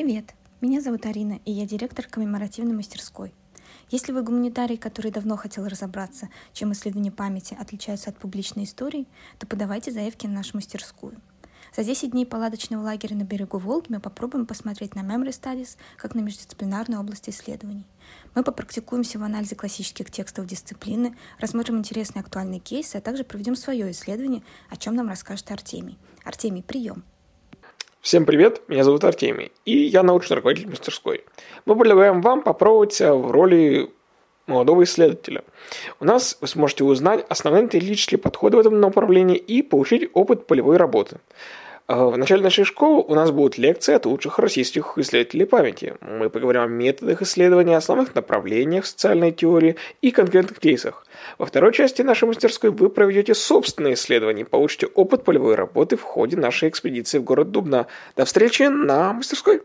Привет! Меня зовут Арина, и я директор коммеморативной мастерской. Если вы гуманитарий, который давно хотел разобраться, чем исследование памяти отличаются от публичной истории, то подавайте заявки на нашу мастерскую. За 10 дней палаточного лагеря на берегу Волги мы попробуем посмотреть на Memory Studies как на междисциплинарную область исследований. Мы попрактикуемся в анализе классических текстов дисциплины, рассмотрим интересные актуальные кейсы, а также проведем свое исследование, о чем нам расскажет Артемий. Артемий, прием! Всем привет, меня зовут Артемий, и я научный руководитель мастерской. Мы предлагаем вам попробовать в роли молодого исследователя. У нас вы сможете узнать основные теоретические подходы в этом направлении и получить опыт полевой работы. А, в начале нашей школы у нас будут лекции от лучших российских исследователей памяти. Мы поговорим о методах исследования, основных направлениях социальной теории и конкретных кейсах. Во второй части нашей мастерской вы проведете собственные исследования, получите опыт полевой работы в ходе нашей экспедиции в город Дубна. До встречи на мастерской!